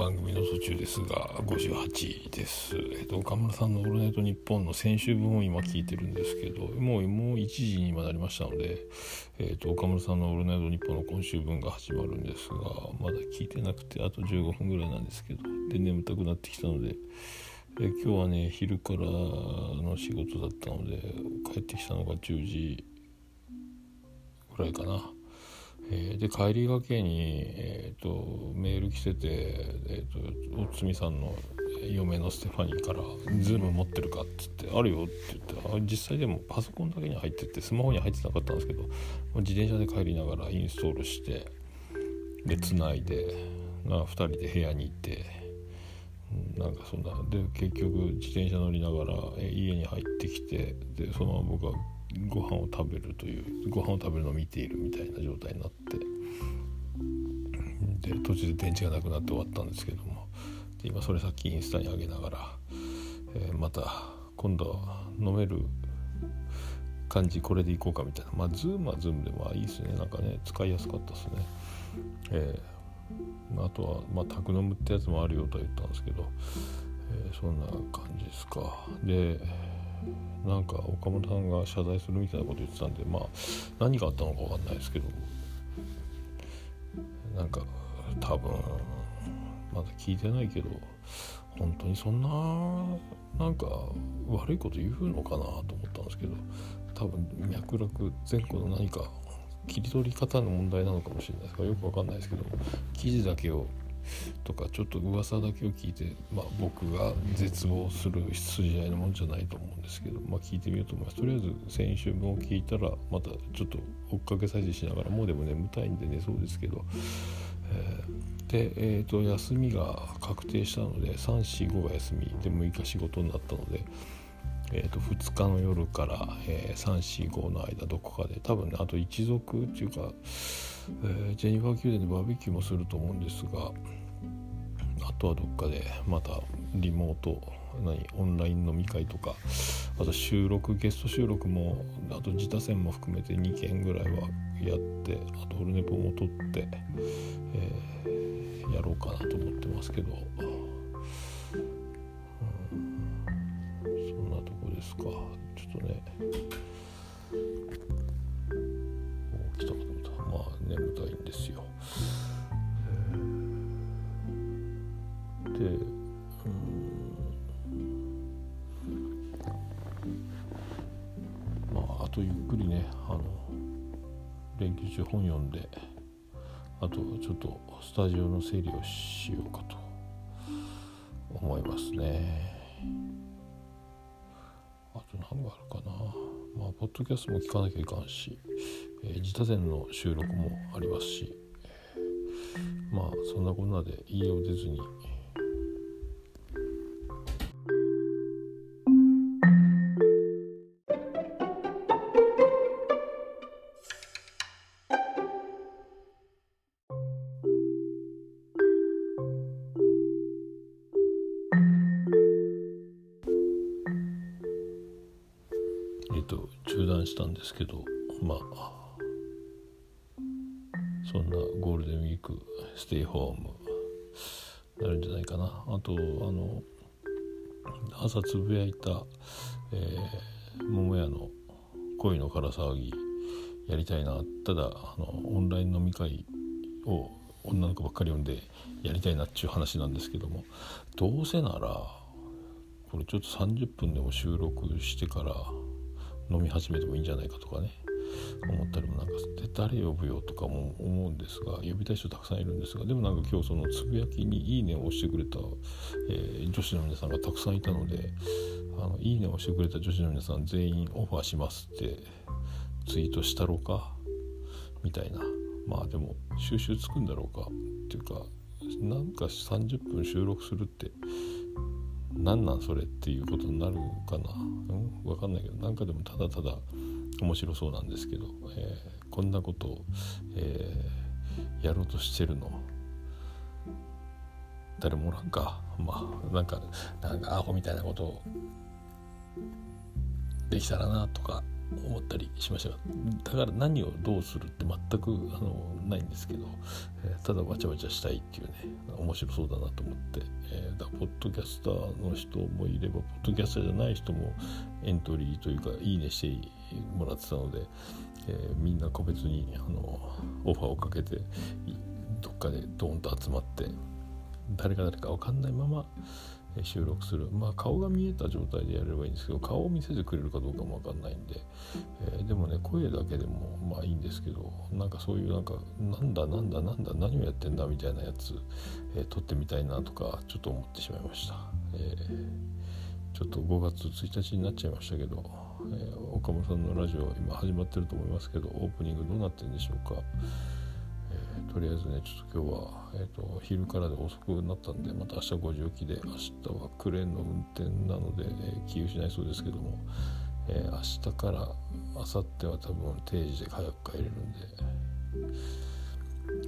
番組の途中ですが58です、えっと、岡村さんの「オールナイトニッポン」の先週分を今聞いてるんですけどもうもう1時に今なりましたので、えっと、岡村さんの「オールナイトニッポン」の今週分が始まるんですがまだ聞いてなくてあと15分ぐらいなんですけどで眠たくなってきたので。え今日はね昼からの仕事だったので帰ってきたのが10時ぐらいかなえー、で帰りがけに、えーと、メール来てて、えーと、おつみさんの嫁のステファニーから「 Zoom 持ってるか?」っつって「あるよ」って言ってあ実際でもパソコンだけに入っててスマホに入ってなかったんですけど自転車で帰りながらインストールしてでつないでな2人で部屋に行ってなんかそんなで結局自転車乗りながら家に入ってきてでそのまま僕はご飯を食べるというご飯を食べるのを見ているみたいな状態になってで途中で電池がなくなって終わったんですけどもで今それさっきインスタに上げながら、えー、また今度は飲める感じこれでいこうかみたいな。まあ Zoom は Zoom でもいいですね。なんかね使いやすかったですね。えー、あとはまあたくのむってやつもあるよとは言ったんですけど、えー、そんな感じですか。でなんか岡本さんが謝罪するみたいなこと言ってたんでまあ何があったのか分かんないですけどなんか多分まだ聞いてないけど本当にそんななんか悪いこと言うのかなと思ったんですけど多分脈絡前後の何か切り取り方の問題なのかもしれないですがよく分かんないですけど記事だけをとかちょっと噂だけを聞いて、まあ、僕が絶望する筋合いのもんじゃないと思うんですけど、まあ、聞いてみようと思います。とりあえず先週分を聞いたらまたちょっと追っかけ再生しながらもうでも眠たいんで寝そうですけど、えー、で、えーと、休みが確定したので345が休み。で6日仕事になったので。えー、と2日の夜から、えー、345の間どこかで。多分ねあと一族っていうか、えー、ジェニファー宮殿でバーベキューもすると思うんですがとはどっかでまたリモート何オンライン飲み会とかあと収録ゲスト収録もあと自他戦も含めて2件ぐらいはやってあとオルネポも撮って、えー、やろうかなと思ってますけど、うん、そんなとこですか。ちょっとねとゆっくりねあの連休中本読んであとちょっとスタジオの整理をしようかと思いますね。あと何があるかな。まあポッドキャストも聞かなきゃいかんし、え、自他禅の収録もありますし、まあそんなこんなで家を出ずにと中断したんですけどまあそんなゴールデンウィークステイホームなるんじゃないかな。あとあの朝つぶやいた、えー、桃屋の恋のから騒ぎやりたいな。ただあのオンライン飲み会を女の子ばっかり呼んでやりたいなっちゅう話なんですけどもどうせならこれちょっと30分でも収録してから飲み始めてもいいんじゃないかとかね。思ったりもなんか誰呼ぶよとかも思うんですが呼びたい人たくさんいるんですがでもなんか今日そのつぶやきに「いいね」を押してくれた、えー、女子の皆さんがたくさんいたので「あのいいね」を押してくれた女子の皆さん全員オファーしますってツイートしたろうかみたいな。まあでも収集つくんだろうかっていうかなんか30分収録するって何なんそれっていうことになるかな、うん、分かんないけどなんかでもただただ面白そうなんですけど、えー、こんなことを、えー、やろうとしてるの？誰もおらんか。まあなんかなんかアホみたいなことをできたらなとか思ったりしましたがだから何をどうするって全くあのないんですけど、えー、ただわちゃわちゃしたいっていうね面白そうだなと思って、ドキャスターの人もいればポッドキャスターじゃない人もエントリーというかいいねしてもらってたので、えー、みんな個別にあのオファーをかけてどっかでドーンと集まって誰か誰か分かんないまま収録する。まあ顔が見えた状態でやればいいんですけど顔を見せてくれるかどうかも分かんないんで、えー、でもね声だけでもまあいいんですけどなんかそういうなんかなんだなんだなんだ何をやってんだみたいなやつ、えー、撮ってみたいなとかちょっと思ってしまいました、えー、ちょっと5月1日になっちゃいましたけど、え岡本さんのラジオ今始まってると思いますけどオープニングどうなってるんでしょうか。とりあえずねちょっと今日は、えーと、昼からで遅くなったんでまた明日5時起きで明日はクレーンの運転なので、えー、気失いそうですけども、えー、明日から明後日は多分定時で早く帰れるんで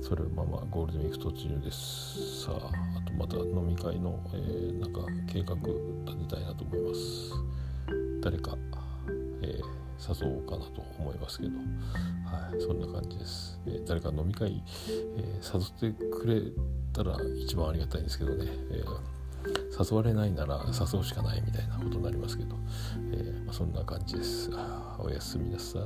それをままゴールデンウィーク突入です。さああとまた飲み会の、えー、なんか計画立てたいなと思います。誰か、誘おうかなと思いますけどはい、そんな感じです。えー、誰か飲み会、えー、誘ってくれたら一番ありがたいんですけどね、え、誘われないなら誘うしかないみたいなことになりますけど、えまあ、そんな感じです。おやすみなさい。